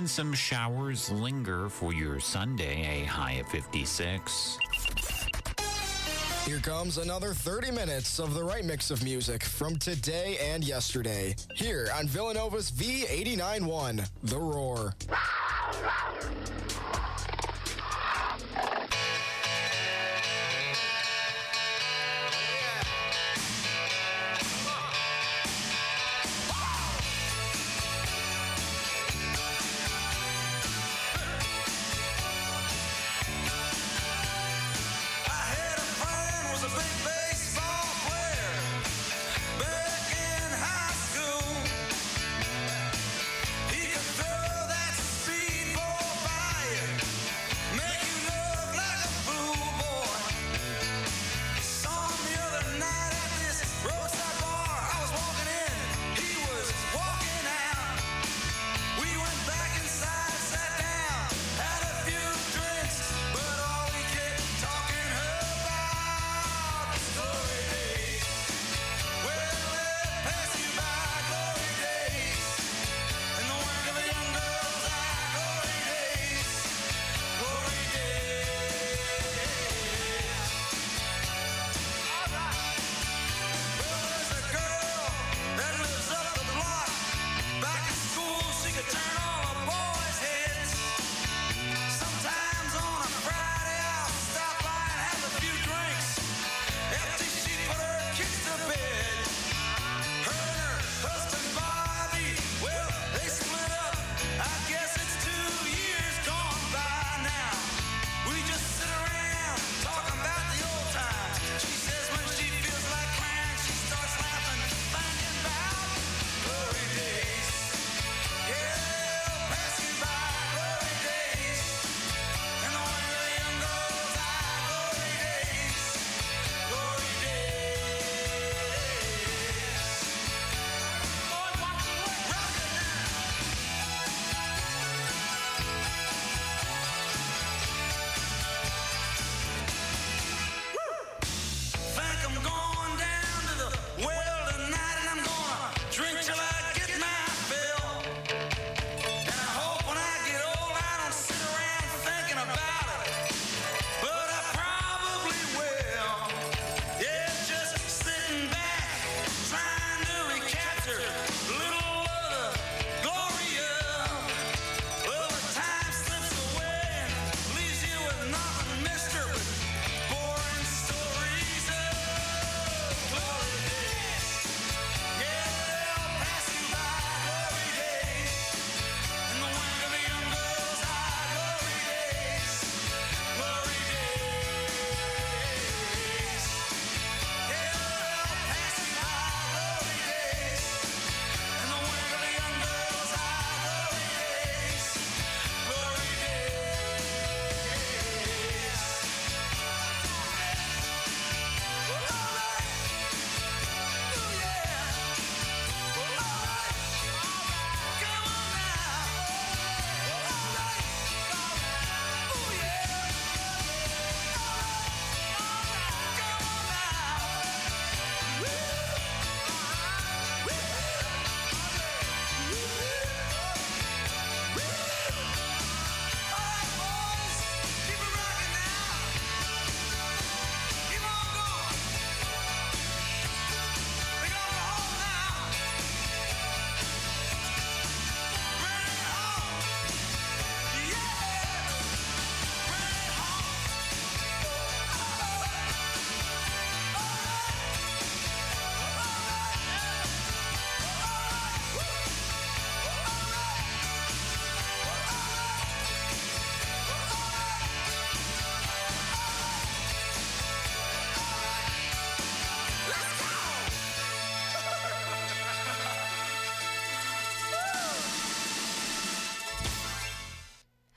and some showers linger for your Sunday, a high of 56. Here comes another 30 minutes of the right mix of music from today and yesterday. Here on Villanova's V89.1, The Roar.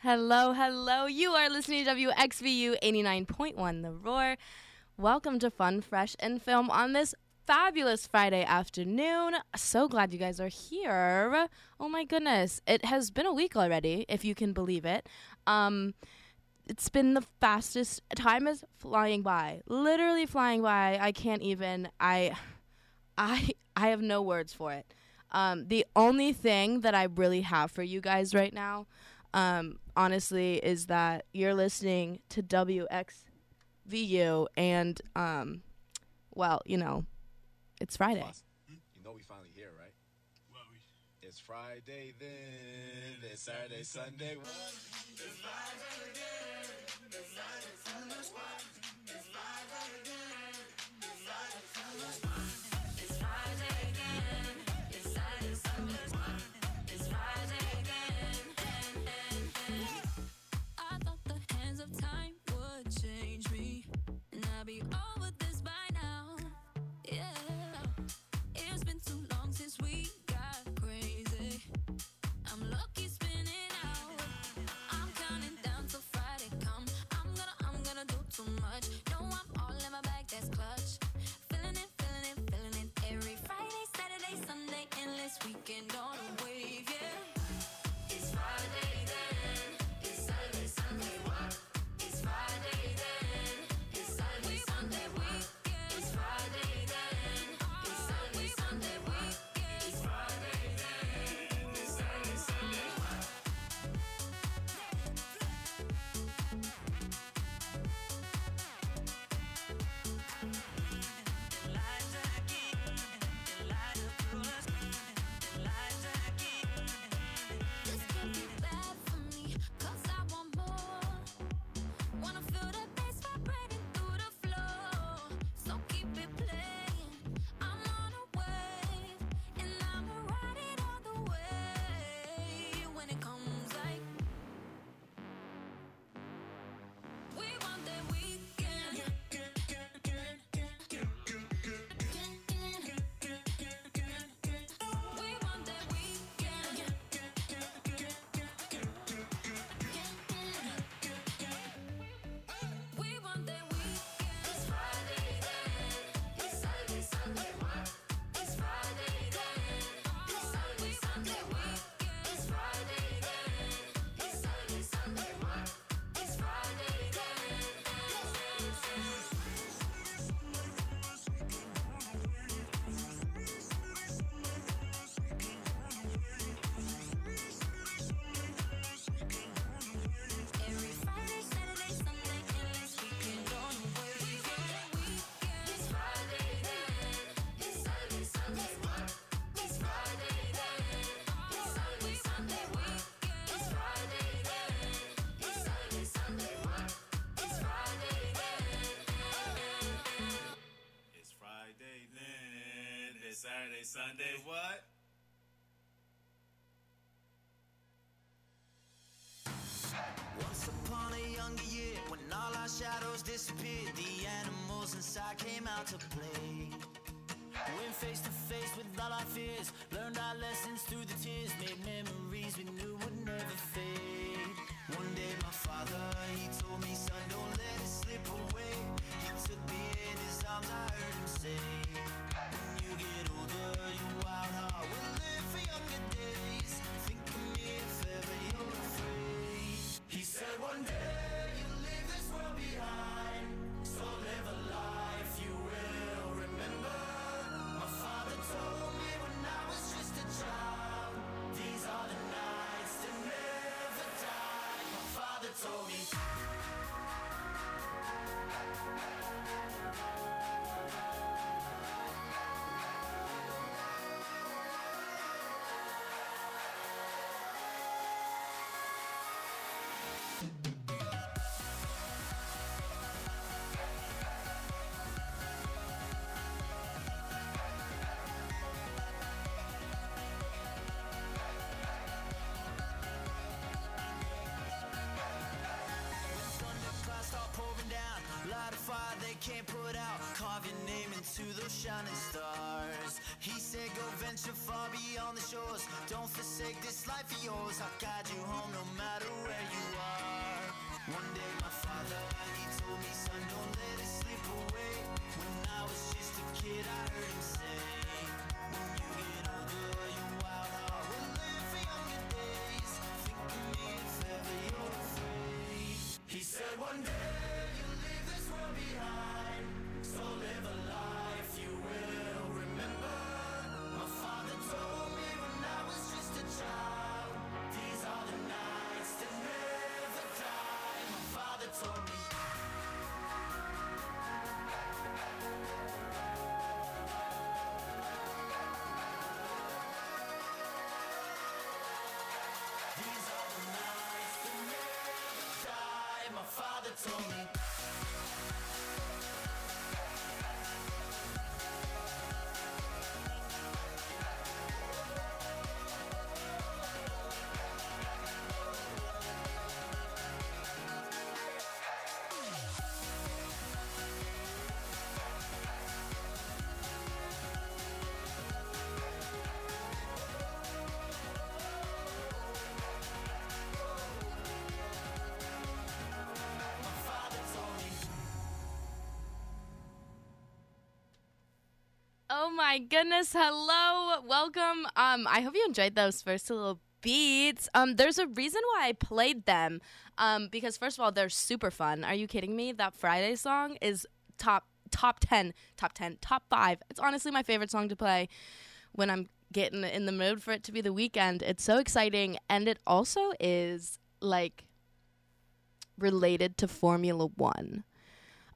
Hello, hello. You are listening to WXVU 89.1 The Roar. Welcome to Fun, Fresh, and Film on this fabulous Friday afternoon. So glad you guys are here. Oh my goodness. It has been a week already, if you can believe it. Um, it's been the fastest time is flying by. Literally flying by. I can't even I I I have no words for it. Um, the only thing that I really have for you guys right now, um, honestly, is that you're listening to WXVU, and um, well, you know, it's Friday. You know we finally here, right? It's Friday then. It's Saturday, Sunday. I Saturday, Sunday. What? Once upon a younger year, when all our shadows disappeared, the animals inside came out to play. Went face to face with all our fears, learned our lessons through the tears, made memories can't put out. Carve your name into those shining stars. He said, Go venture far beyond the shores. Don't forsake this life of yours. I'll guide you home no matter me, son, don't let it slip away. When I was just a kid, I heard him say, When you get older, wild heart will live for younger days. Think of me if ever you're afraid. He said, One day you'll leave this world behind. So live a life you will remember. My father told me when I was just a child, these are the nights that never die. My father told me. My father me. My goodness. Hello. Welcome. Um I hope you enjoyed those first little beats. Um there's a reason why I played them. Um because first of all, they're super fun. Are you kidding me? That Friday song is top top 10, top 10, top 5. It's honestly my favorite song to play when I'm getting in the mood for it to be the weekend. It's so exciting and it also is like related to Formula 1.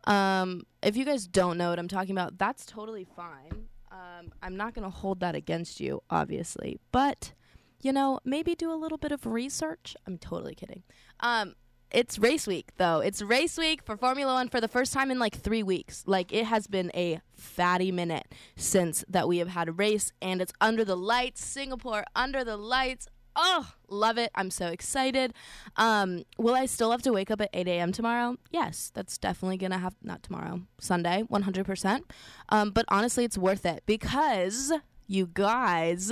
Um, if you guys don't know what I'm talking about, that's totally fine. Um, I'm not going to hold that against you, obviously. But, you know, maybe do a little bit of research. I'm totally kidding. Um, it's race week, though. It's race week for Formula One for the first time in like three weeks. Like, it has been a fatty minute since that we have had a race, and it's under the lights. Singapore, under the lights. Oh, love it. I'm so excited. Um, will I still have to wake up at 8 a.m. tomorrow? Yes, that's definitely going to have, not tomorrow, Sunday, 100%. Um, but honestly, it's worth it because you guys,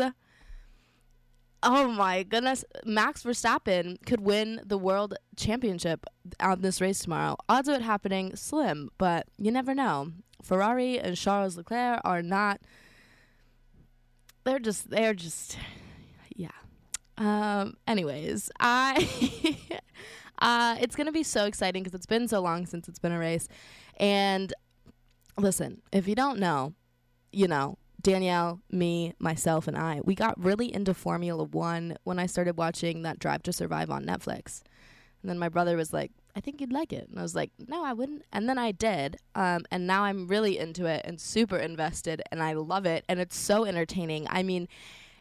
oh my goodness, Max Verstappen could win the world championship on this race tomorrow. Odds of it happening slim, but you never know. Ferrari and Charles Leclerc are not, they're just, they're just. Um, anyways, I uh it's to be so exciting cuz it's been so long since it's been a race. And listen, if you don't know, you know, Danielle, me, myself and I, we got really into Formula 1 when I started watching that Drive to Survive on Netflix. And then my brother was like, I think you'd like it. And I was like, no, I wouldn't. And then I did. Um, and now I'm really into it and super invested and I love it. And it's so entertaining. I mean,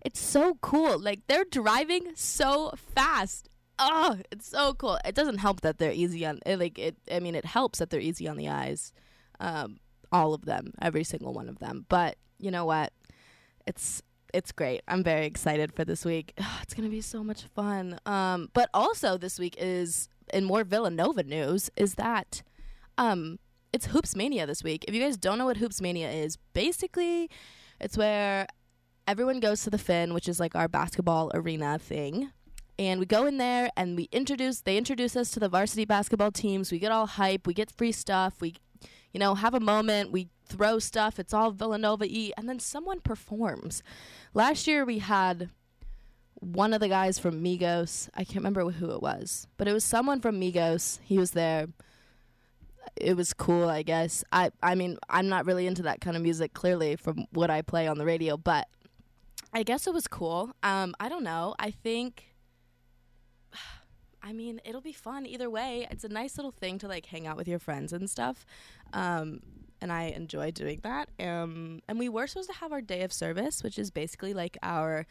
it's so cool. Like they're driving so fast. Oh, it's so cool. It doesn't help that they're easy on like it I mean it helps that they're easy on the eyes. Um all of them, every single one of them. But you know what? It's it's great. I'm very excited for this week. It's going to be so much fun. Um but also this week is in more Villanova news is that um it's Hoops Mania this week. If you guys don't know what Hoops Mania is, basically it's where everyone goes to the Finn, which is like our basketball arena thing. And we go in there and we introduce they introduce us to the varsity basketball teams. We get all hype, we get free stuff, we you know, have a moment, we throw stuff, it's all Villanova y, and then someone performs. Last year we had one of the guys from Migos. I can't remember who it was, but it was someone from Migos. He was there. It was cool, I guess. I I mean, I'm not really into that kind of music clearly from what I play on the radio, but I guess it was cool. Um, I don't know. I think. I mean, it'll be fun either way. It's a nice little thing to like hang out with your friends and stuff. Um, and I enjoy doing that. Um, and we were supposed to have our day of service, which is basically like our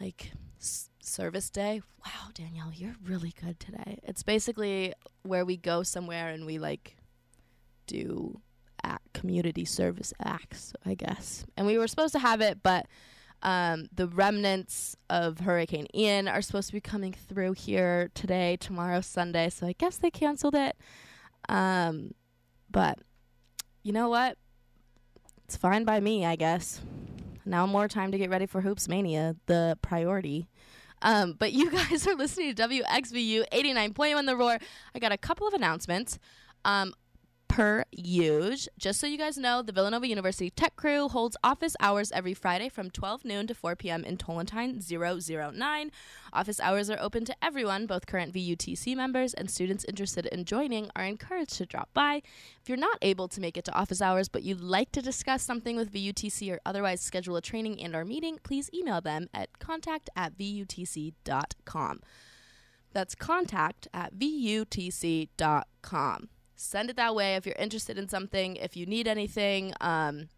like s- service day. Wow, Danielle, you're really good today. It's basically where we go somewhere and we like do community service acts, I guess. And we were supposed to have it, but um, the remnants of Hurricane Ian are supposed to be coming through here today, tomorrow, Sunday. So I guess they canceled it. Um, but you know what? It's fine by me, I guess. Now more time to get ready for Hoops Mania, the priority. Um, but you guys are listening to WXVU 89.1 The Roar. I got a couple of announcements. Um, per use. Just so you guys know, the Villanova University Tech Crew holds office hours every Friday from 12 noon to 4 p.m. in Tolentine 009. Office hours are open to everyone, both current VUTC members and students interested in joining are encouraged to drop by. If you're not able to make it to office hours but you'd like to discuss something with VUTC or otherwise schedule a training and or meeting, please email them at contact at VUTC.com. That's contact at VUTC.com. Send it that way if you're interested in something, if you need anything, um,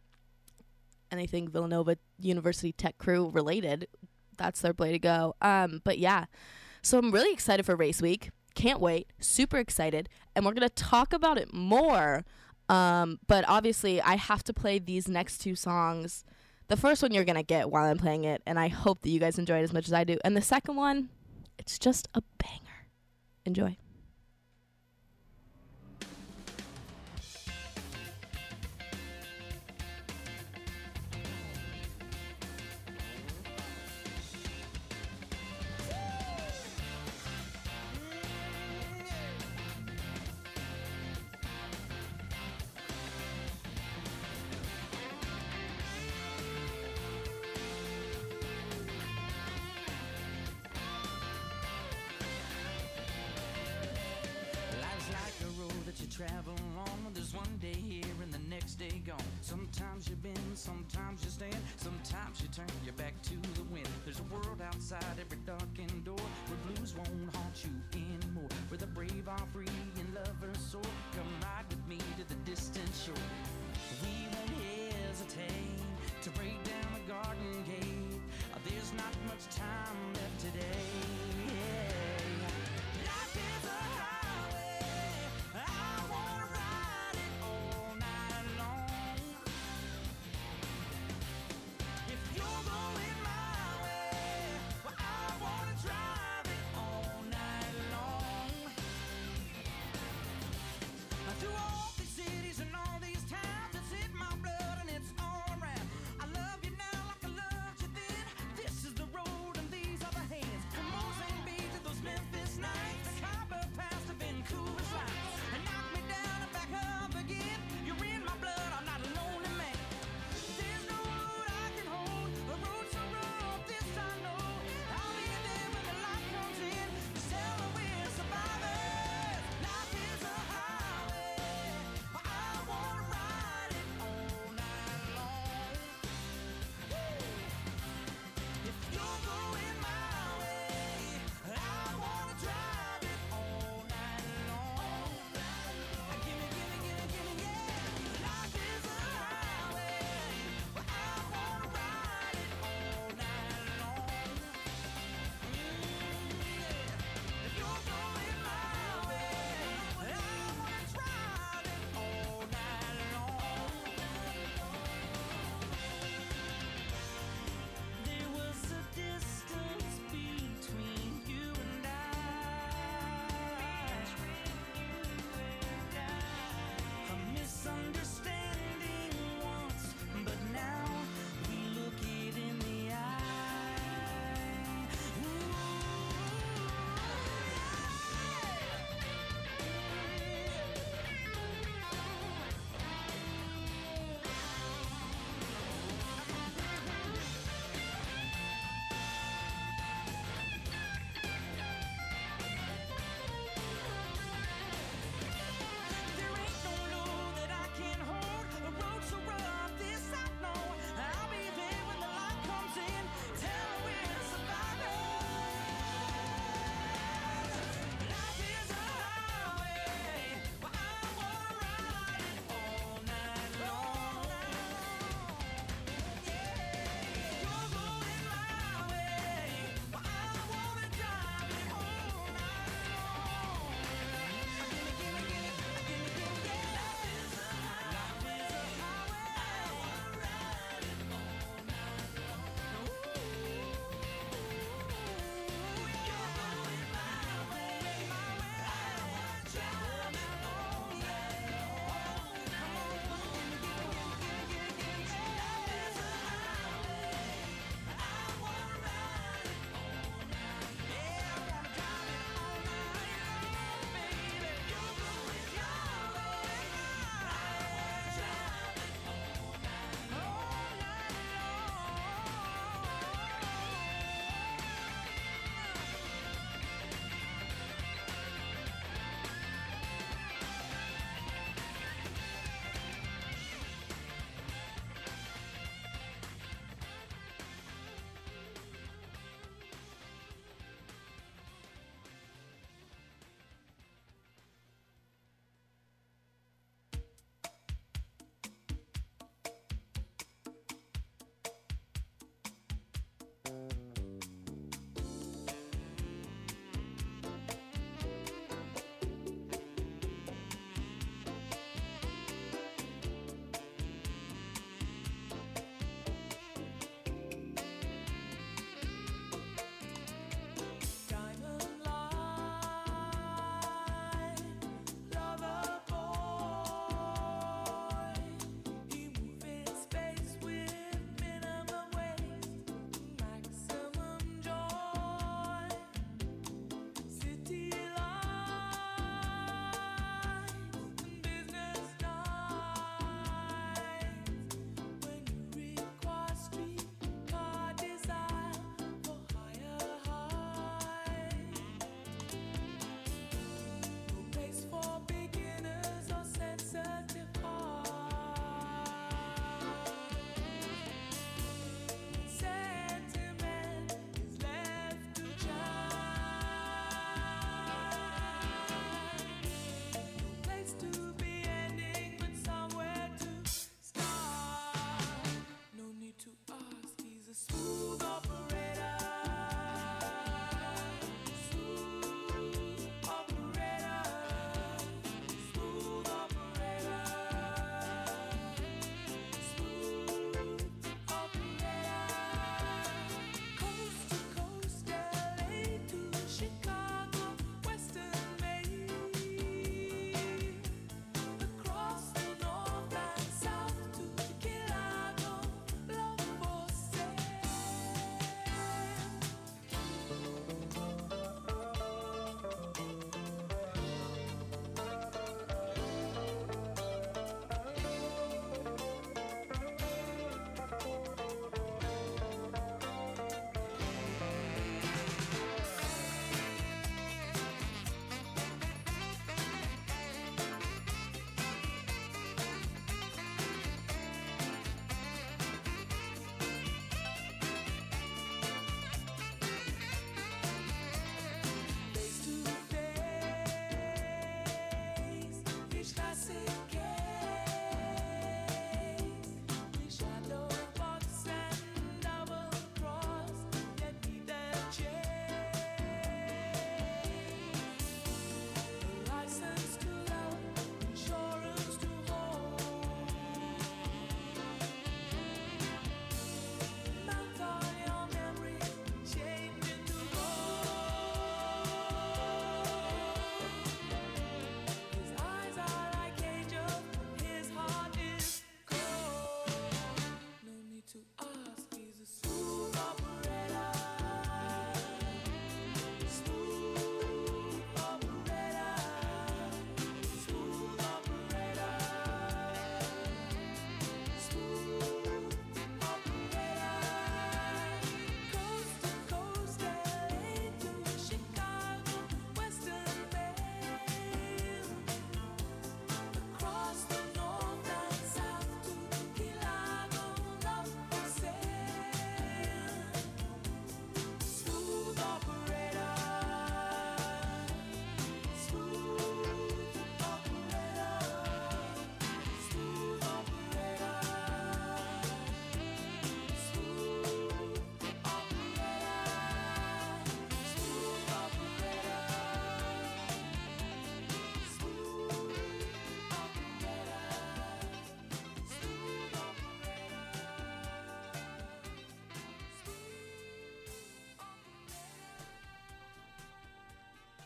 anything Villanova University Tech Crew related. That's their way to go. Um, but yeah, so I'm really excited for race week. Can't wait. Super excited. And we're going to talk about it more. Um, but obviously, I have to play these next two songs. The first one you're going to get while I'm playing it. And I hope that you guys enjoy it as much as I do. And the second one, it's just a banger. Enjoy.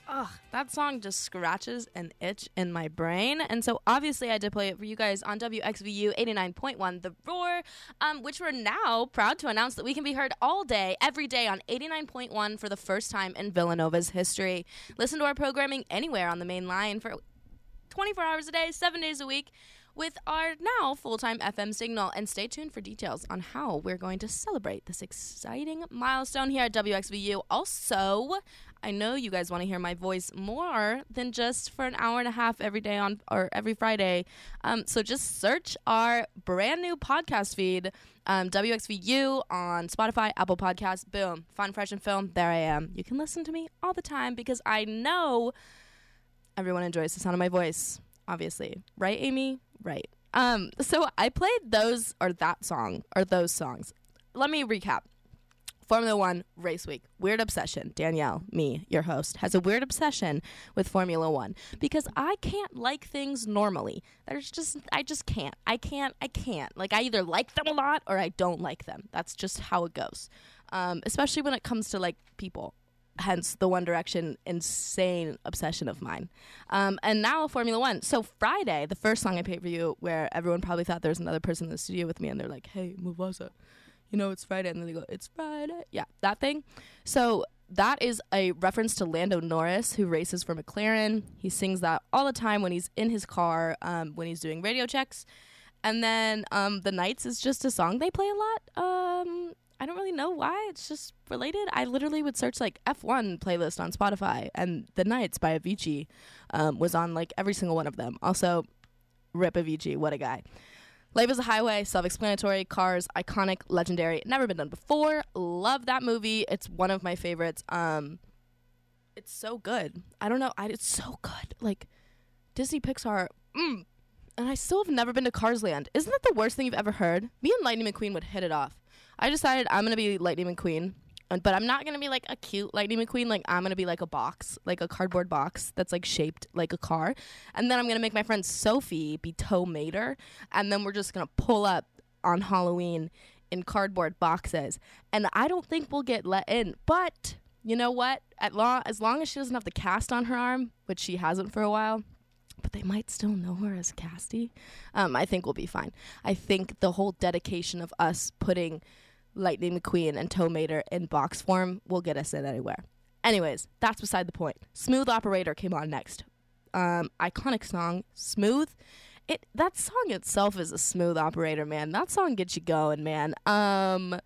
Ugh, that song just scratches an itch in my brain. And so obviously I did play it for you guys on WXVU 89.1 The Roar, um, which we're now proud to announce that we can be heard all day, every day on 89.1 for the first time in Villanova's history. Listen to our programming anywhere on the main line for 24 hours a day, seven days a week with our now full time FM signal. And stay tuned for details on how we're going to celebrate this exciting milestone here at WXVU. Also, I know you guys want to hear my voice more than just for an hour and a half every day on or every Friday. Um, so just search our brand new podcast feed, um, WXVU on Spotify, Apple Podcasts. Boom, fun, fresh, and film. There I am. You can listen to me all the time because I know everyone enjoys the sound of my voice. Obviously, right, Amy? Right. Um. So I played those or that song or those songs. Let me recap. Formula One race week. Weird obsession. Danielle, me, your host, has a weird obsession with Formula One because I can't like things normally. There's just, I just can't. I can't, I can't. Like, I either like them a lot or I don't like them. That's just how it goes. Um, especially when it comes to like people. Hence the One Direction insane obsession of mine. Um, and now Formula One. So Friday, the first song I played for you, where everyone probably thought there was another person in the studio with me, and they're like, "Hey, Mufasa, you know it's Friday," and then they go, "It's Friday." Yeah, that thing. So that is a reference to Lando Norris, who races for McLaren. He sings that all the time when he's in his car, um, when he's doing radio checks. And then um, the Nights is just a song they play a lot. Um, I don't really know why. It's just related. I literally would search like F1 playlist on Spotify, and The Nights by Avicii um, was on like every single one of them. Also, Rip Avicii, what a guy. Life is a Highway, self explanatory, cars, iconic, legendary, never been done before. Love that movie. It's one of my favorites. Um, it's so good. I don't know. I, it's so good. Like, Disney Pixar, mm. and I still have never been to Cars Land. Isn't that the worst thing you've ever heard? Me and Lightning McQueen would hit it off. I decided I'm gonna be Lightning McQueen, and- but I'm not gonna be like a cute Lightning McQueen. Like I'm gonna be like a box, like a cardboard box that's like shaped like a car, and then I'm gonna make my friend Sophie be Tow Mater, and then we're just gonna pull up on Halloween in cardboard boxes, and I don't think we'll get let in, but. You know what? At long as long as she doesn't have the cast on her arm, which she hasn't for a while, but they might still know her as Casty. Um, I think we'll be fine. I think the whole dedication of us putting Lightning McQueen and Tow Mater in box form will get us in anywhere. Anyways, that's beside the point. Smooth Operator came on next. Um, iconic song, Smooth. It that song itself is a smooth operator, man. That song gets you going, man. Um,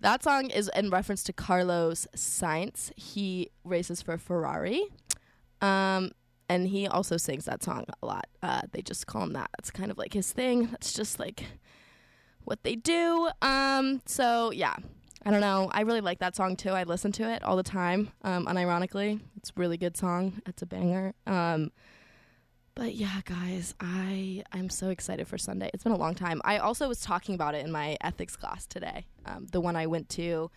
that song is in reference to Carlos Sainz. He races for Ferrari. Um, and he also sings that song a lot. Uh, they just call him that. That's kind of like his thing. That's just like what they do. Um, so yeah, I don't know. I really like that song too. I listen to it all the time. Um, unironically, it's a really good song. It's a banger. Um, but yeah, guys, I I'm so excited for Sunday. It's been a long time. I also was talking about it in my ethics class today. Um, the one I went to.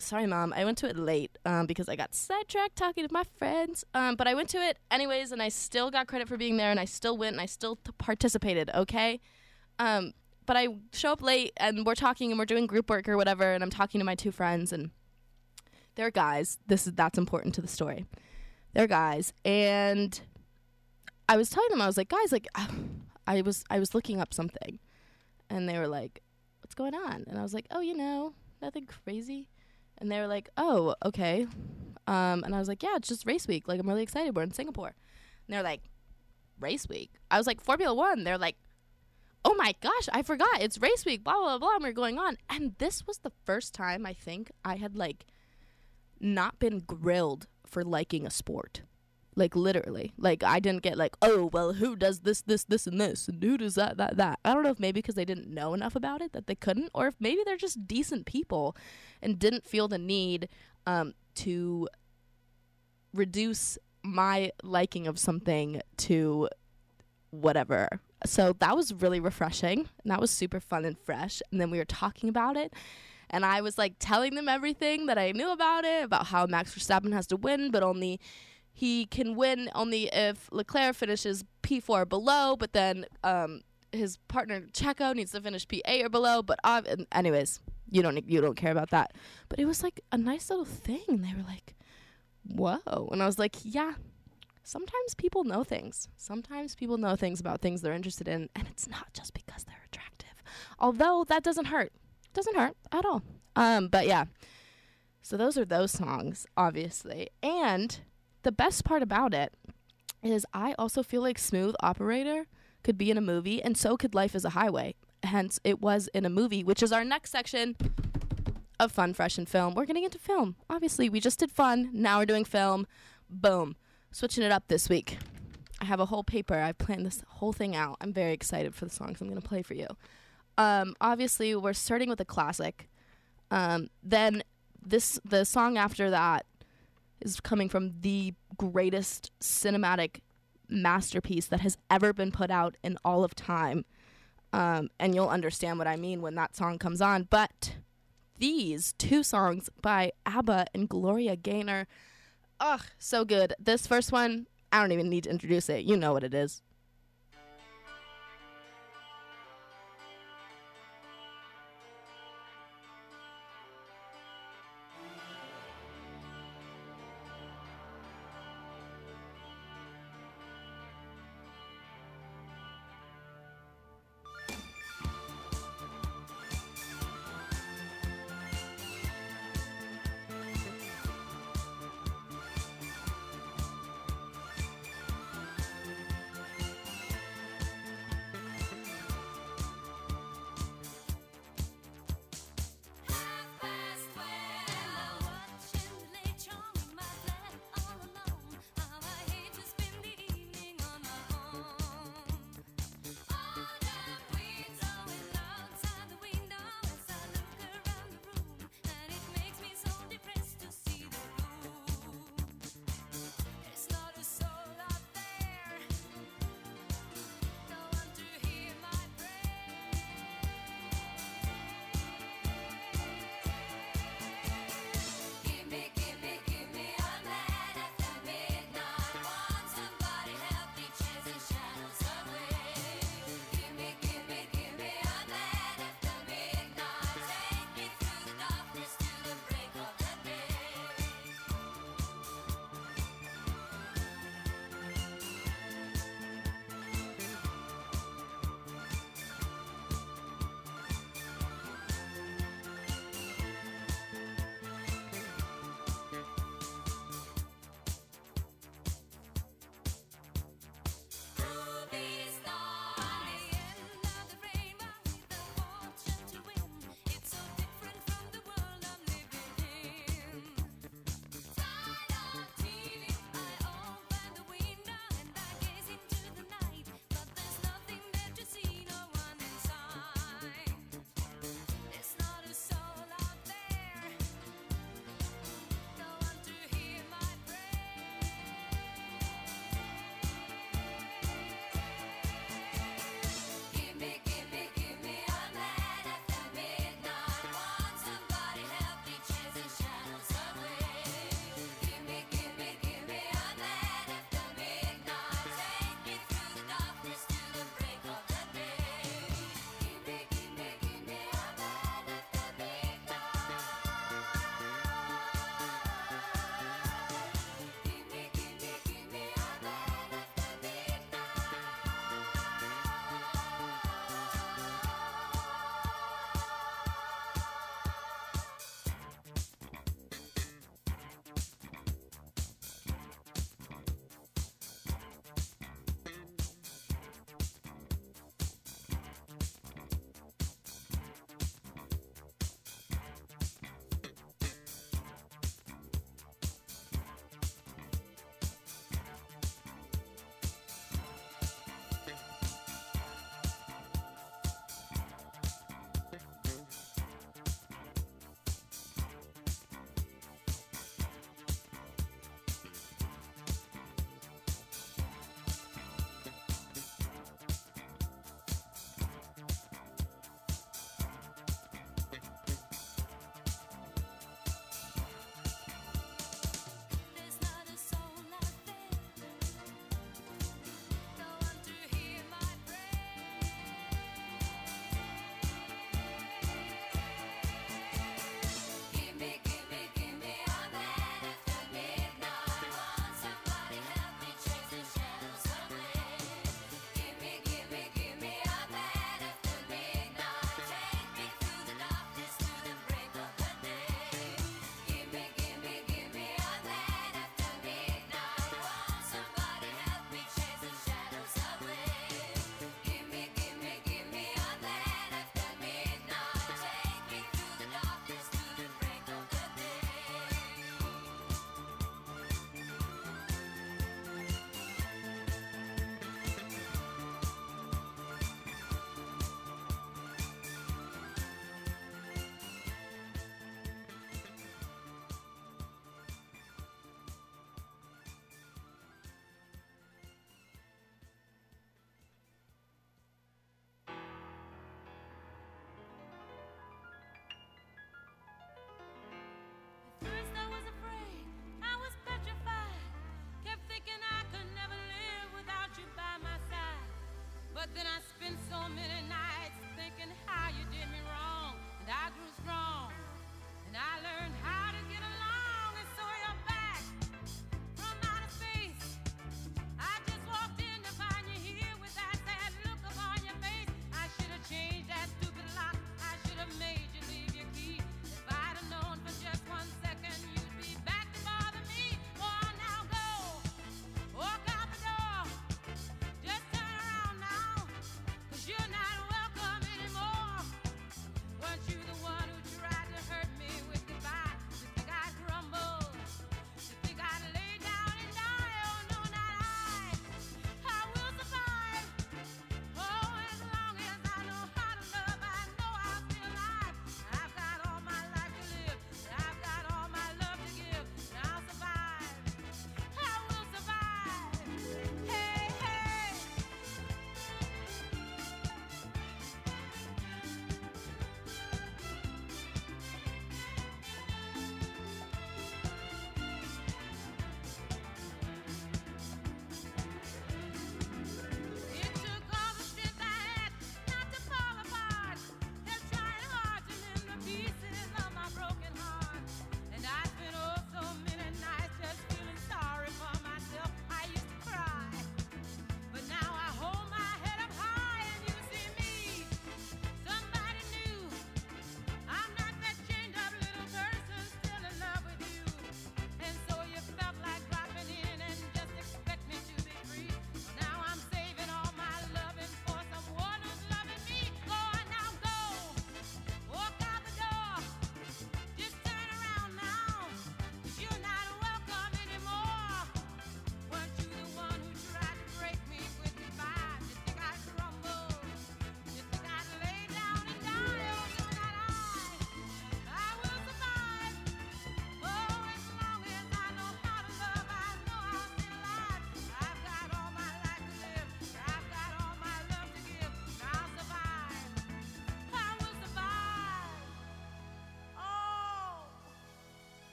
Sorry, mom. I went to it late um, because I got sidetracked talking to my friends. Um, but I went to it anyways, and I still got credit for being there, and I still went, and I still t- participated. Okay. Um, but I show up late, and we're talking, and we're doing group work or whatever, and I'm talking to my two friends, and they're guys. This is that's important to the story. They're guys, and I was telling them, I was like, guys, like, I was I was looking up something, and they were like, what's going on? And I was like, oh, you know, nothing crazy. And they were like, oh, okay. Um, and I was like, yeah, it's just race week. Like, I'm really excited. We're in Singapore. And they're like, race week? I was like, Formula One. They're like, oh my gosh, I forgot. It's race week, blah, blah, blah. And we're going on. And this was the first time I think I had, like, not been grilled for liking a sport. Like literally, like I didn't get like, oh well, who does this, this, this, and this, and who does that, that, that. I don't know if maybe because they didn't know enough about it that they couldn't, or if maybe they're just decent people and didn't feel the need um, to reduce my liking of something to whatever. So that was really refreshing, and that was super fun and fresh. And then we were talking about it, and I was like telling them everything that I knew about it, about how Max Verstappen has to win, but only he can win only if Leclerc finishes P4 or below, but then um, his partner Checo needs to finish P8 or below. But uh, anyways, you don't you don't care about that. But it was like a nice little thing. They were like, whoa. And I was like, yeah, sometimes people know things. Sometimes people know things about things they're interested in, and it's not just because they're attractive. Although that doesn't hurt. Doesn't hurt at all. Um, but yeah. So those are those songs, obviously. And the best part about it is I also feel like Smooth Operator could be in a movie, and so could Life is a Highway. Hence, it was in a movie, which is our next section of Fun, Fresh, and Film. We're getting into film. Obviously, we just did fun. Now we're doing film. Boom. Switching it up this week. I have a whole paper. I've planned this whole thing out. I'm very excited for the songs I'm going to play for you. Um, obviously, we're starting with a classic. Um, then this the song after that is coming from the greatest cinematic masterpiece that has ever been put out in all of time. Um, and you'll understand what I mean when that song comes on. But these two songs by ABBA and Gloria Gaynor, ugh, so good. This first one, I don't even need to introduce it. You know what it is.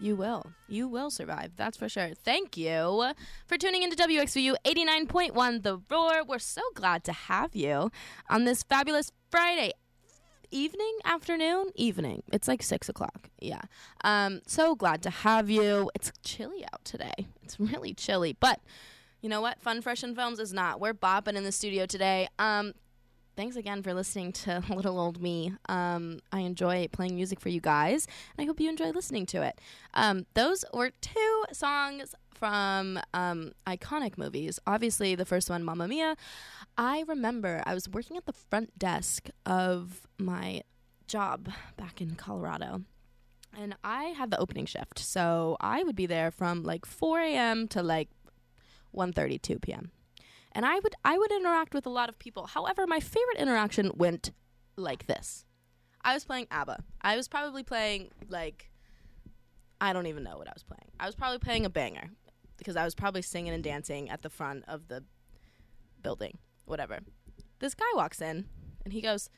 You will. You will survive. That's for sure. Thank you for tuning into WXVU 89.1 The Roar. We're so glad to have you on this fabulous Friday evening, afternoon, evening. It's like six o'clock. Yeah. Um, so glad to have you. It's chilly out today. It's really chilly, but you know what? Fun, fresh, and films is not. We're bopping in the studio today. Um, thanks again for listening to little old me. Um, I enjoy playing music for you guys, and I hope you enjoy listening to it. Um, those were two songs from um, iconic movies. Obviously, the first one, Mamma Mia. I remember I was working at the front desk of my job back in Colorado. And I had the opening shift, so I would be there from like 4 a.m. to like 1:32 p.m and I would I would interact with a lot of people. However, my favorite interaction went like this. I was playing ABBA. I was probably playing like I don't even know what I was playing. I was probably playing a banger because I was probably singing and dancing at the front of the building, whatever. This guy walks in and he goes,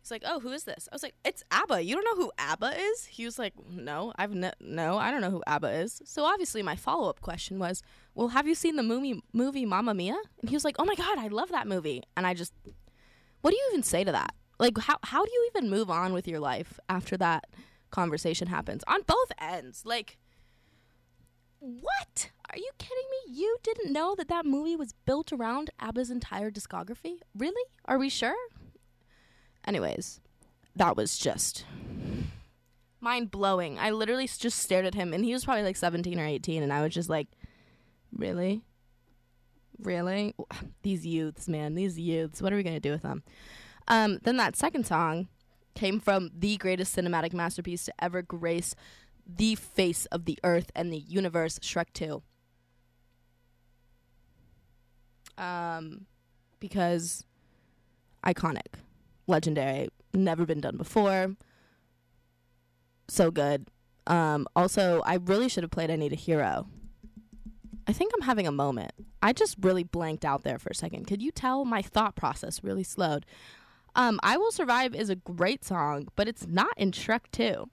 He's like, "Oh, who is this?" I was like, "It's ABBA. You don't know who ABBA is?" He was like, "No, I've ne- no, I don't know who ABBA is." So obviously, my follow up question was, "Well, have you seen the movie movie Mamma Mia?" And he was like, "Oh my god, I love that movie." And I just, what do you even say to that? Like, how how do you even move on with your life after that conversation happens on both ends? Like, what? Are you kidding me? You didn't know that that movie was built around ABBA's entire discography? Really? Are we sure? Anyways, that was just mind blowing. I literally just stared at him, and he was probably like 17 or 18, and I was just like, really? Really? These youths, man, these youths. What are we going to do with them? Um, then that second song came from the greatest cinematic masterpiece to ever grace the face of the earth and the universe, Shrek 2. Um, because iconic legendary, never been done before. So good. Um, also, I really should have played I Need a Hero. I think I'm having a moment. I just really blanked out there for a second. Could you tell my thought process really slowed? Um, I Will Survive is a great song, but it's not in Shrek 2.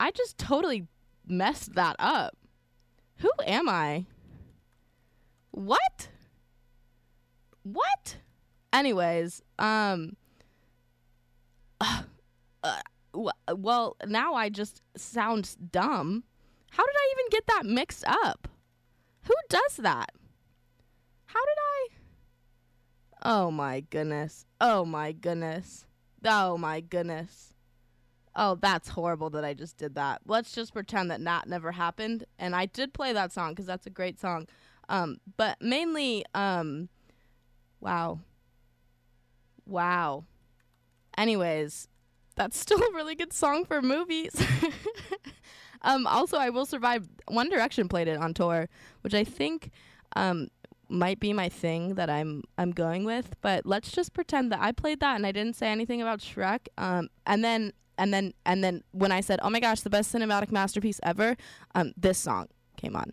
I just totally messed that up. Who am I? What? What? Anyways, um uh, w- well, now I just sound dumb. How did I even get that mixed up? Who does that? How did I? Oh my goodness. Oh my goodness. Oh my goodness. Oh, that's horrible that I just did that. Let's just pretend that that never happened. And I did play that song because that's a great song. Um, but mainly, um, wow. Wow. Anyways, that's still a really good song for movies. um, also, I Will Survive. One Direction played it on tour, which I think um, might be my thing that I'm I'm going with. But let's just pretend that I played that and I didn't say anything about Shrek. Um, and then and then and then when I said, "Oh my gosh, the best cinematic masterpiece ever," um, this song came on.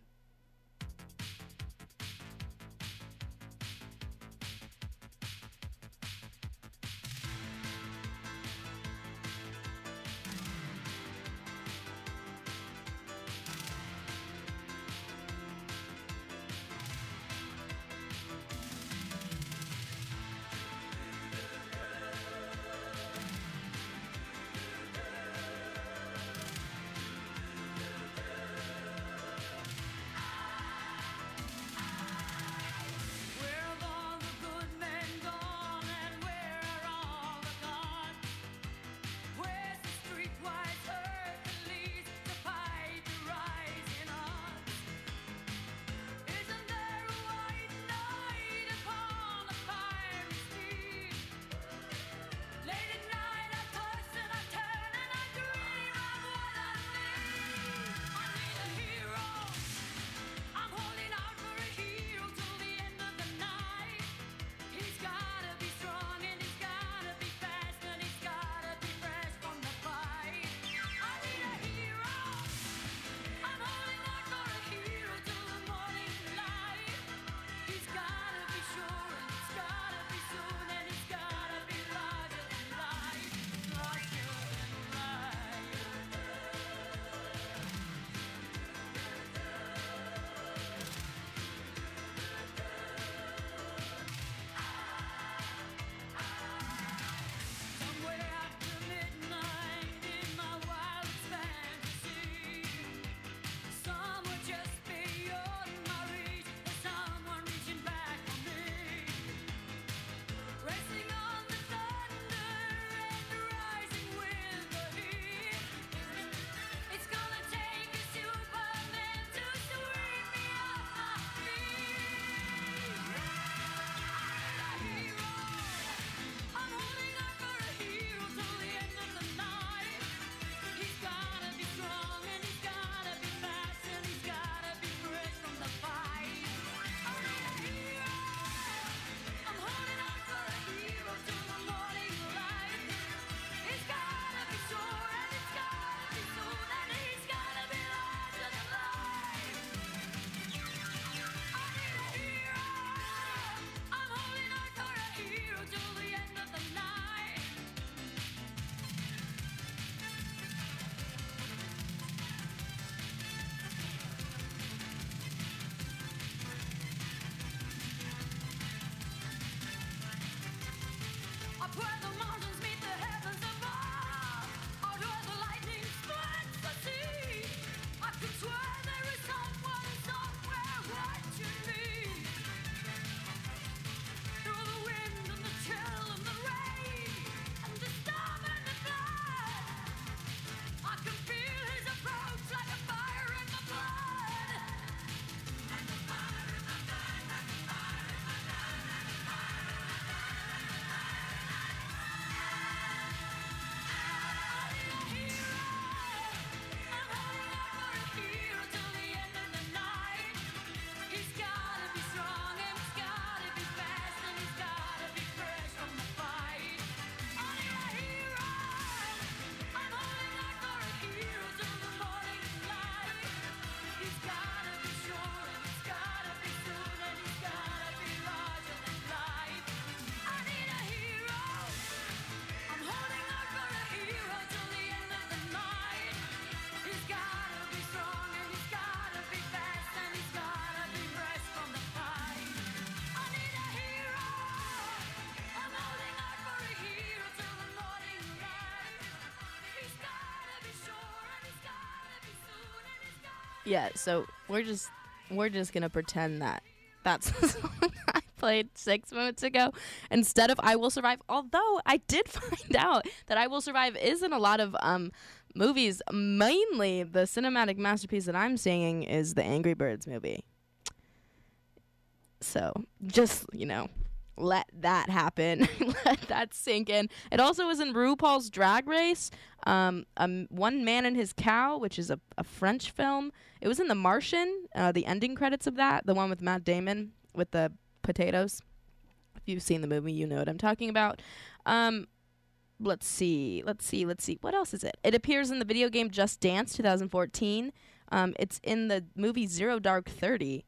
Yeah, so we're just we're just gonna pretend that that's the song I played six minutes ago instead of "I Will Survive." Although I did find out that "I Will Survive" is in a lot of um movies. Mainly, the cinematic masterpiece that I'm singing is the Angry Birds movie. So just you know, let that happen. let that sink in. It also was in RuPaul's Drag Race. Um, um, One Man and His Cow, which is a, a French film. It was in The Martian. Uh, the ending credits of that, the one with Matt Damon with the potatoes. If you've seen the movie, you know what I'm talking about. Um, let's see, let's see, let's see. What else is it? It appears in the video game Just Dance 2014. Um, it's in the movie Zero Dark Thirty.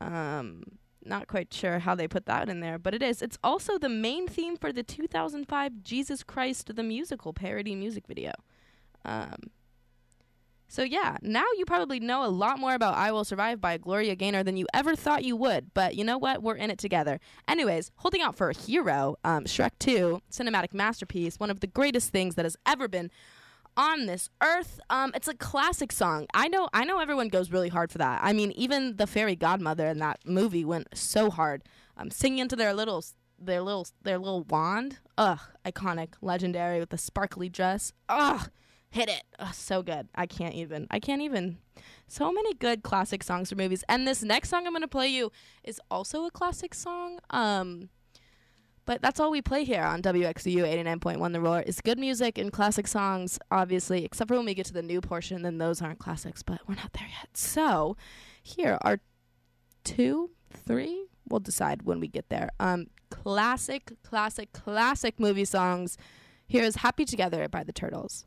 Um, not quite sure how they put that in there, but it is. It's also the main theme for the 2005 Jesus Christ the Musical parody music video. Um, so yeah, now you probably know a lot more about I Will Survive by Gloria Gaynor than you ever thought you would. But you know what? We're in it together. Anyways, holding out for a hero, um, Shrek 2, cinematic masterpiece, one of the greatest things that has ever been on this earth. Um, it's a classic song. I know. I know everyone goes really hard for that. I mean, even the fairy godmother in that movie went so hard, um, singing into their little, their little, their little wand. Ugh, iconic, legendary with the sparkly dress. Ugh, hit it. Ugh, so good. I can't even. I can't even. So many good classic songs for movies. And this next song I'm gonna play you is also a classic song. Um. But that's all we play here on WXVU 89.1 The Roar is good music and classic songs, obviously, except for when we get to the new portion, then those aren't classics, but we're not there yet. So here are two, three, we'll decide when we get there. Um, classic, classic, classic movie songs. Here is Happy Together by the Turtles.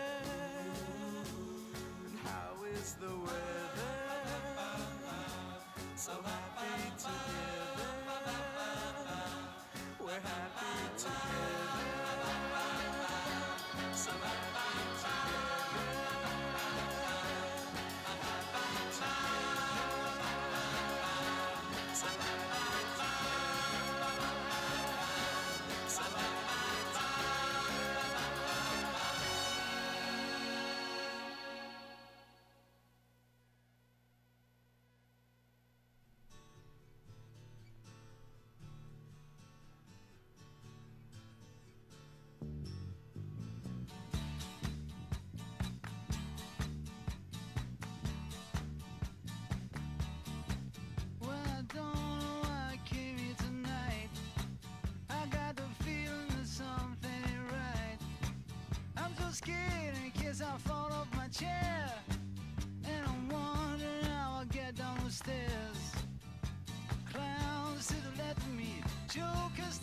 scared in case I fall off my chair. And I'm wondering how I'll get down the stairs. Clowns to the left of me, jokers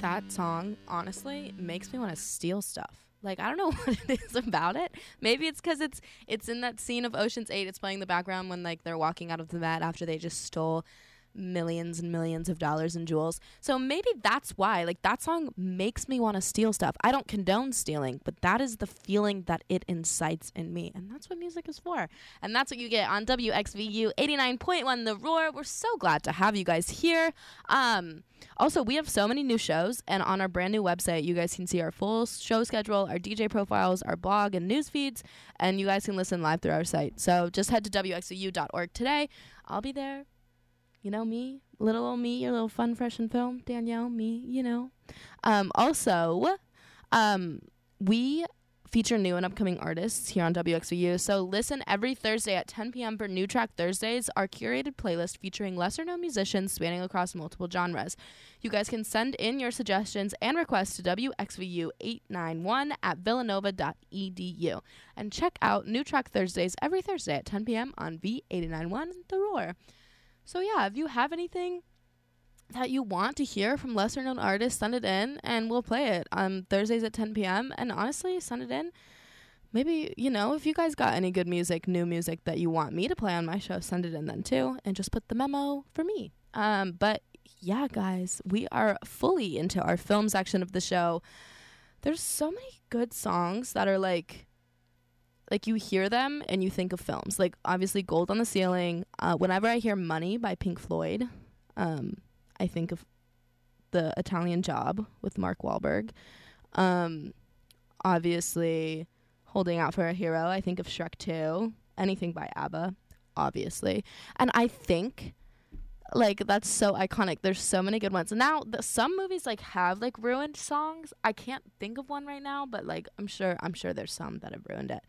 that song honestly makes me want to steal stuff. Like I don't know what it is about it. Maybe it's because it's it's in that scene of Ocean's Eight. It's playing in the background when like they're walking out of the Met after they just stole millions and millions of dollars in jewels. So maybe that's why. Like that song makes me want to steal stuff. I don't condone stealing, but that is the feeling that it incites in me. And that's what music is for. And that's what you get on WXVU 89.1 The Roar. We're so glad to have you guys here. Um also, we have so many new shows, and on our brand new website, you guys can see our full show schedule, our DJ profiles, our blog, and news feeds, and you guys can listen live through our site. So just head to wxvu.org today. I'll be there you know me, little old me, your little fun, fresh, and film, Danielle, me, you know. Um, also, um, we feature new and upcoming artists here on WXVU. So listen every Thursday at 10 p.m. for New Track Thursdays, our curated playlist featuring lesser known musicians spanning across multiple genres. You guys can send in your suggestions and requests to WXVU891 at villanova.edu. And check out New Track Thursdays every Thursday at 10 p.m. on V891 The Roar. So yeah, if you have anything that you want to hear from lesser known artists, send it in and we'll play it on Thursdays at 10 p.m. And honestly, send it in. Maybe, you know, if you guys got any good music, new music that you want me to play on my show, send it in then too. And just put the memo for me. Um, but yeah, guys, we are fully into our film section of the show. There's so many good songs that are like like you hear them and you think of films. Like obviously gold on the ceiling uh, whenever i hear money by pink floyd um, i think of the italian job with mark Wahlberg. Um, obviously holding out for a hero i think of shrek 2 anything by abba obviously. And i think like that's so iconic. There's so many good ones. Now the, some movies like have like ruined songs. I can't think of one right now but like i'm sure i'm sure there's some that have ruined it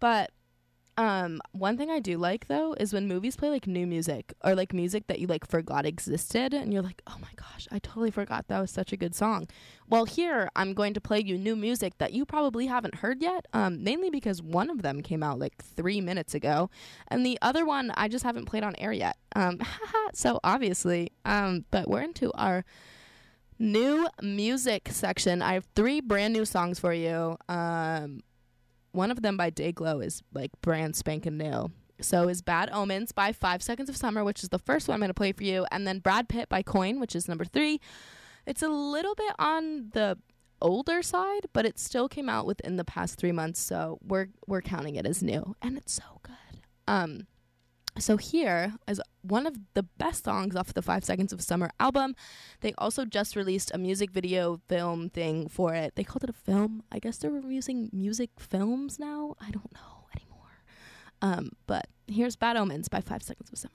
but um one thing I do like though is when movies play like new music or like music that you like forgot existed and you're like, "Oh my gosh, I totally forgot that was such a good song." Well, here I'm going to play you new music that you probably haven't heard yet, um mainly because one of them came out like 3 minutes ago and the other one I just haven't played on air yet. Um so obviously, um but we're into our new music section. I have 3 brand new songs for you. Um one of them by Dayglow is like brand spanking new. So is Bad Omens by Five Seconds of Summer, which is the first one I'm going to play for you, and then Brad Pitt by Coin, which is number three. It's a little bit on the older side, but it still came out within the past three months, so we're we're counting it as new, and it's so good. Um, so here is one of the best songs off the Five Seconds of Summer album. They also just released a music video film thing for it. They called it a film. I guess they're using music films now. I don't know anymore. Um, but here's Bad Omens by Five Seconds of Summer.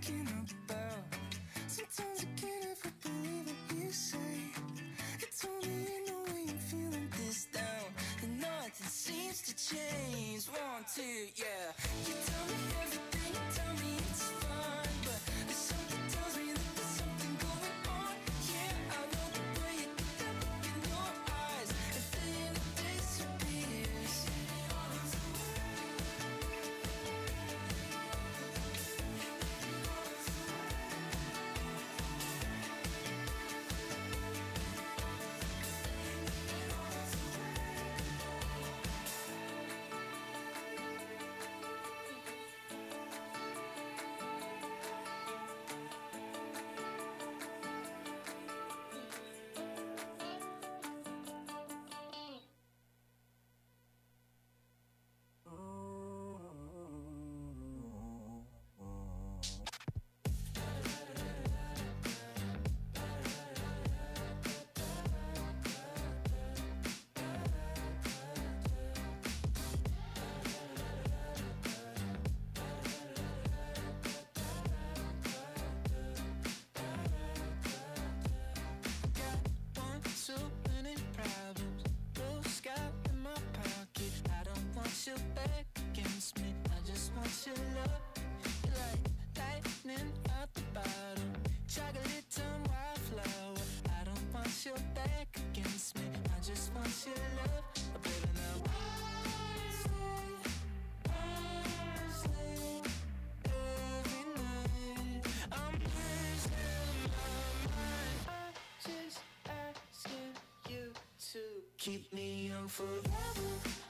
walking don't want you back against me. I just want your love. You're like lightning out the bottom. Chocolate tongue wildflower. I don't want you back against me. I just want your love. Oh, baby, now. Keep me young forever.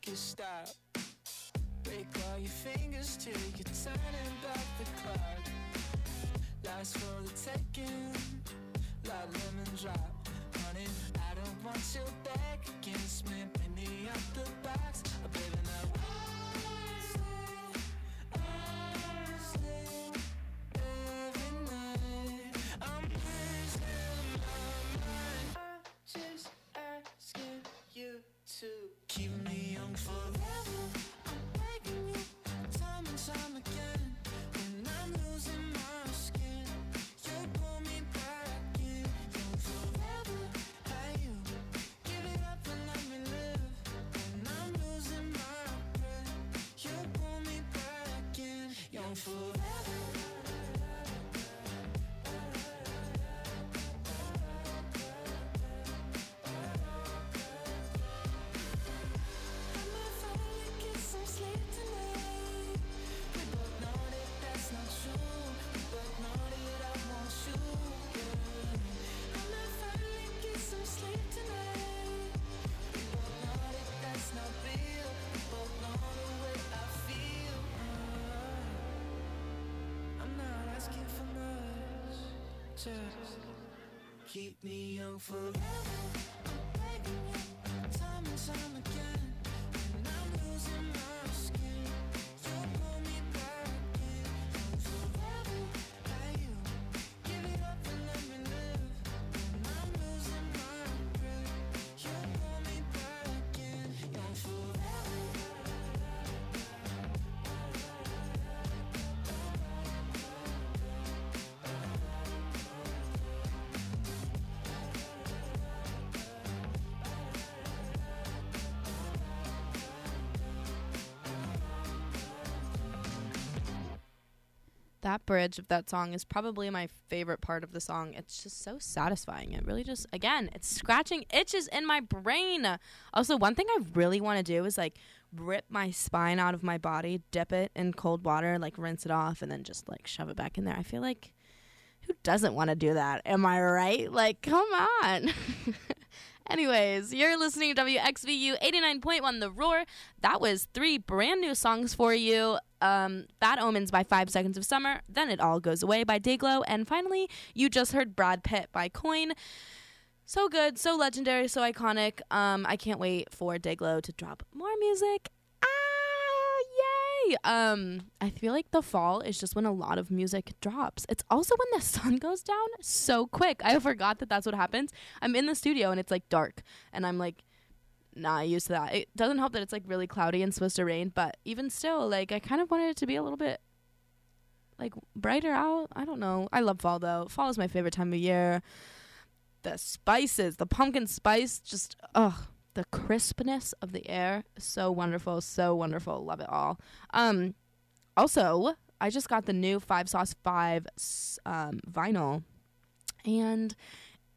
make it stop. Break all your fingers till you're turning back the clock. Life's for the taking, like lemon drop. Honey, I don't want you back against me. Me out the box, Just keep me young forever. I'm begging you, time and time That bridge of that song is probably my favorite part of the song. It's just so satisfying. It really just, again, it's scratching itches in my brain. Also, one thing I really want to do is like rip my spine out of my body, dip it in cold water, like rinse it off, and then just like shove it back in there. I feel like who doesn't want to do that? Am I right? Like, come on. Anyways, you're listening to WXVU 89.1 The Roar. That was three brand new songs for you. Um, Bad Omens by Five Seconds of Summer, Then It All Goes Away by Dayglow, and finally, you just heard Brad Pitt by Coin. So good, so legendary, so iconic. Um, I can't wait for Dayglow to drop more music. Ah, yay! Um, I feel like the fall is just when a lot of music drops. It's also when the sun goes down so quick. I forgot that that's what happens. I'm in the studio and it's like dark, and I'm like, not used to that. It doesn't help that it's like really cloudy and supposed to rain, but even still, like I kind of wanted it to be a little bit like brighter out. I don't know. I love fall though. Fall is my favorite time of year. The spices, the pumpkin spice, just ugh, the crispness of the air, so wonderful, so wonderful. Love it all. Um, also, I just got the new Five Sauce Five um, vinyl, and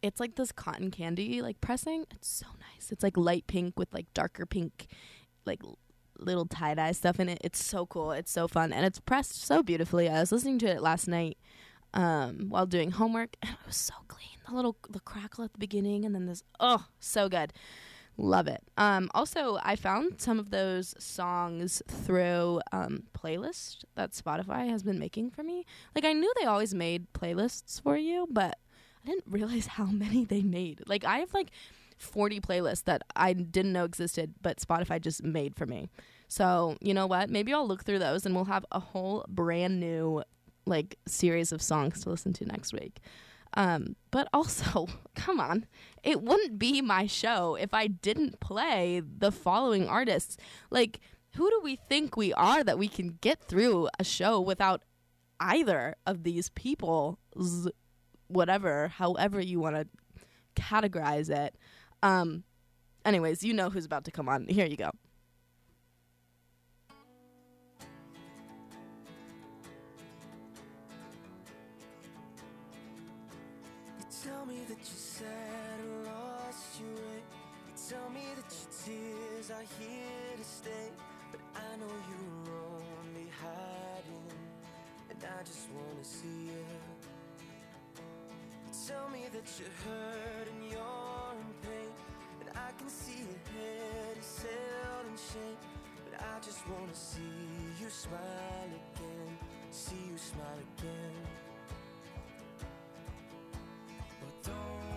it's like this cotton candy like pressing. It's so nice. It's like light pink with like darker pink, like little tie dye stuff in it. It's so cool. It's so fun, and it's pressed so beautifully. I was listening to it last night um, while doing homework, and it was so clean. The little the crackle at the beginning, and then this oh, so good. Love it. Um, also, I found some of those songs through um, playlist that Spotify has been making for me. Like I knew they always made playlists for you, but I didn't realize how many they made. Like I have like 40 playlists that I didn't know existed, but Spotify just made for me. So, you know what? Maybe I'll look through those and we'll have a whole brand new like series of songs to listen to next week. Um, but also, come on, it wouldn't be my show if I didn't play the following artists. Like, who do we think we are that we can get through a show without either of these people? Whatever, however you want to categorize it. Um, anyways, you know who's about to come on. Here you go. Tell me that you're sad lost your way. You tell me that your tears are here to stay. But I know you're only hiding, and I just wanna see you. Tell me that you're hurt and you're in pain, and I can see your head is held in shame. But I just wanna see you smile again, see you smile again. But don't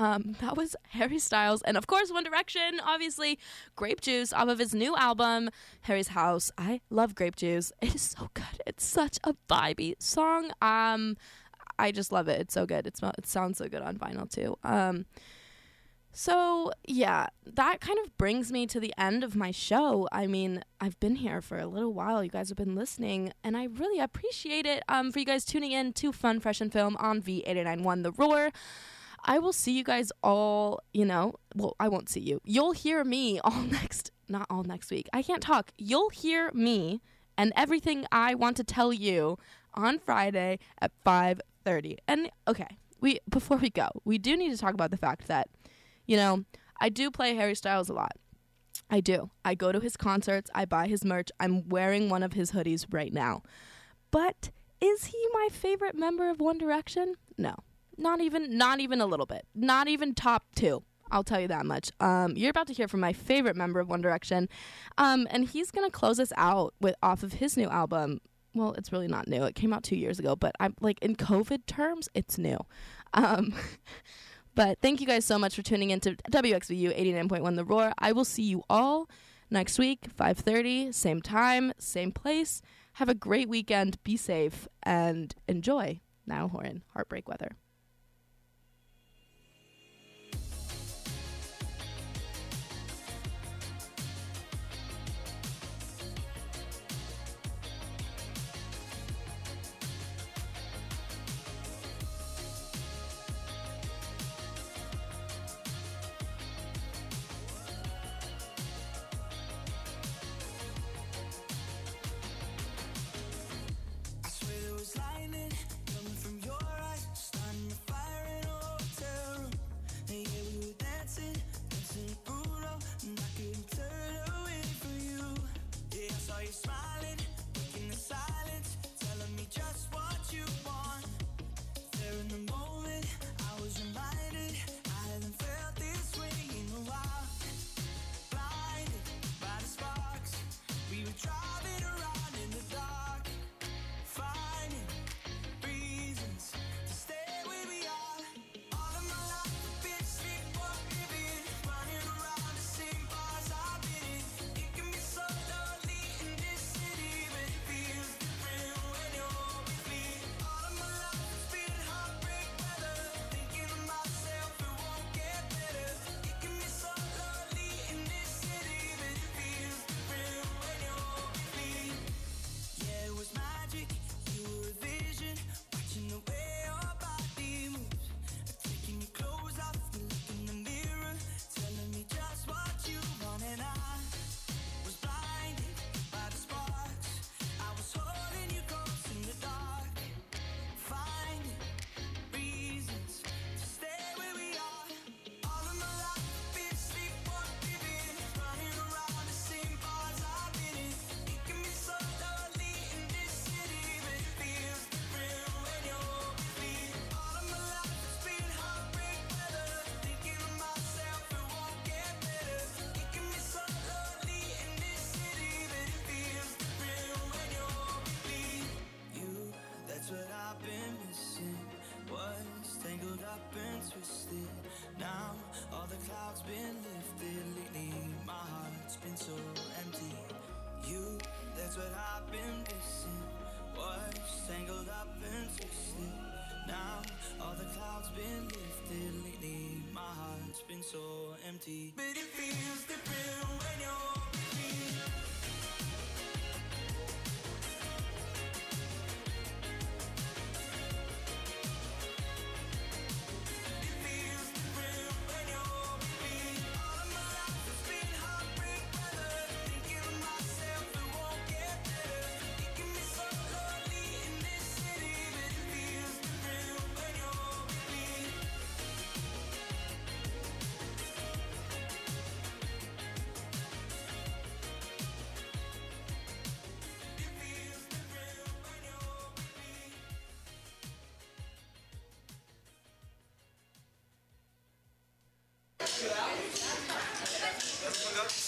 Um, that was Harry Styles, and of course, One Direction. Obviously, Grape Juice off of his new album, Harry's House. I love Grape Juice. It is so good. It's such a vibey song. Um, I just love it. It's so good. It, it sounds so good on vinyl too. Um, so yeah, that kind of brings me to the end of my show. I mean, I've been here for a little while. You guys have been listening, and I really appreciate it. Um, for you guys tuning in to Fun Fresh and Film on V891 The Roar. I will see you guys all. You know, well, I won't see you. You'll hear me all next. Not all next week. I can't talk. You'll hear me and everything I want to tell you on Friday at 5:30. And okay, we before we go, we do need to talk about the fact that you know, I do play Harry Styles a lot. I do. I go to his concerts, I buy his merch. I'm wearing one of his hoodies right now. But is he my favorite member of One Direction? No. Not even not even a little bit. Not even top 2. I'll tell you that much. Um, you're about to hear from my favorite member of One Direction, um, and he's gonna close us out with off of his new album. Well, it's really not new. It came out two years ago, but I'm like in COVID terms, it's new. Um, but thank you guys so much for tuning in to WXVU 89.1 The Roar. I will see you all next week, 5:30, same time, same place. Have a great weekend. Be safe and enjoy. Niall Horan, Heartbreak Weather. So empty. You, that's what I've been missing. Was tangled up and twisted. Now all the clouds been lifted. Lately, my heart's been so empty. Obrigado.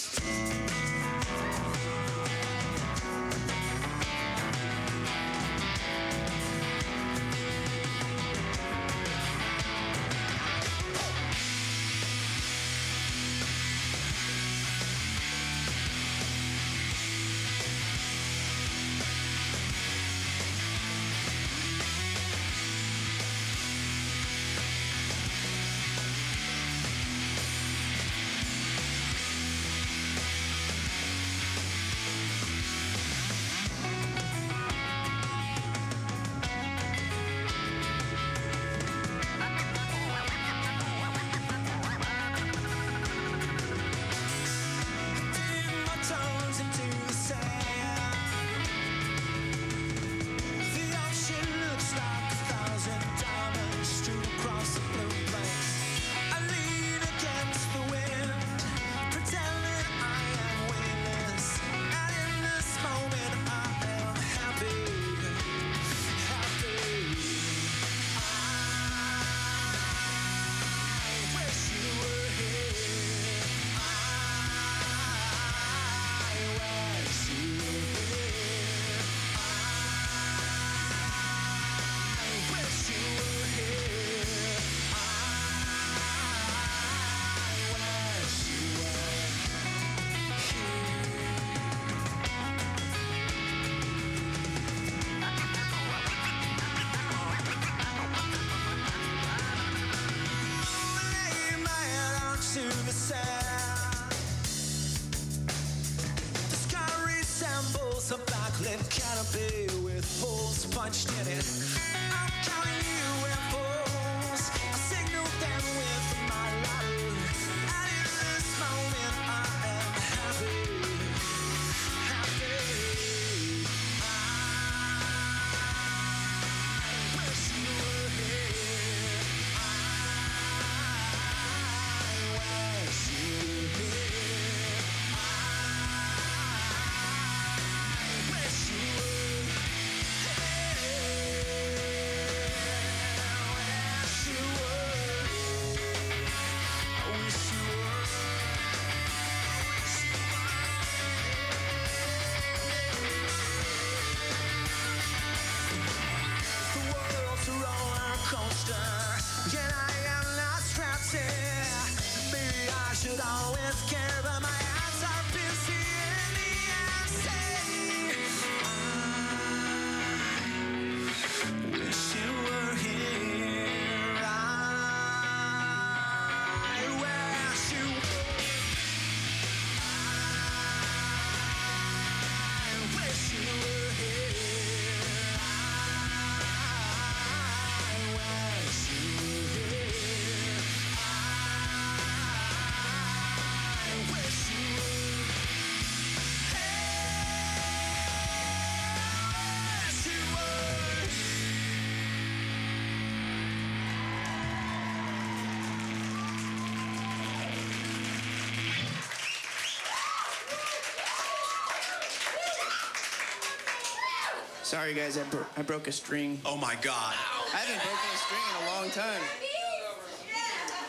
Sorry, guys, I, bro- I broke a string. Oh my god. I haven't broken a string in a long time.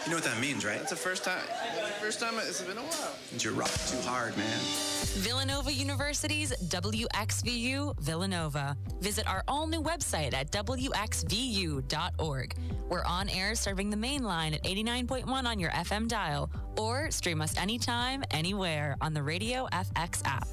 You know what that means, right? It's the first time. First time it's been a while. Means you're rocking too hard, man. Villanova University's WXVU Villanova. Visit our all new website at WXVU.org. We're on air serving the main line at 89.1 on your FM dial, or stream us anytime, anywhere on the Radio FX app.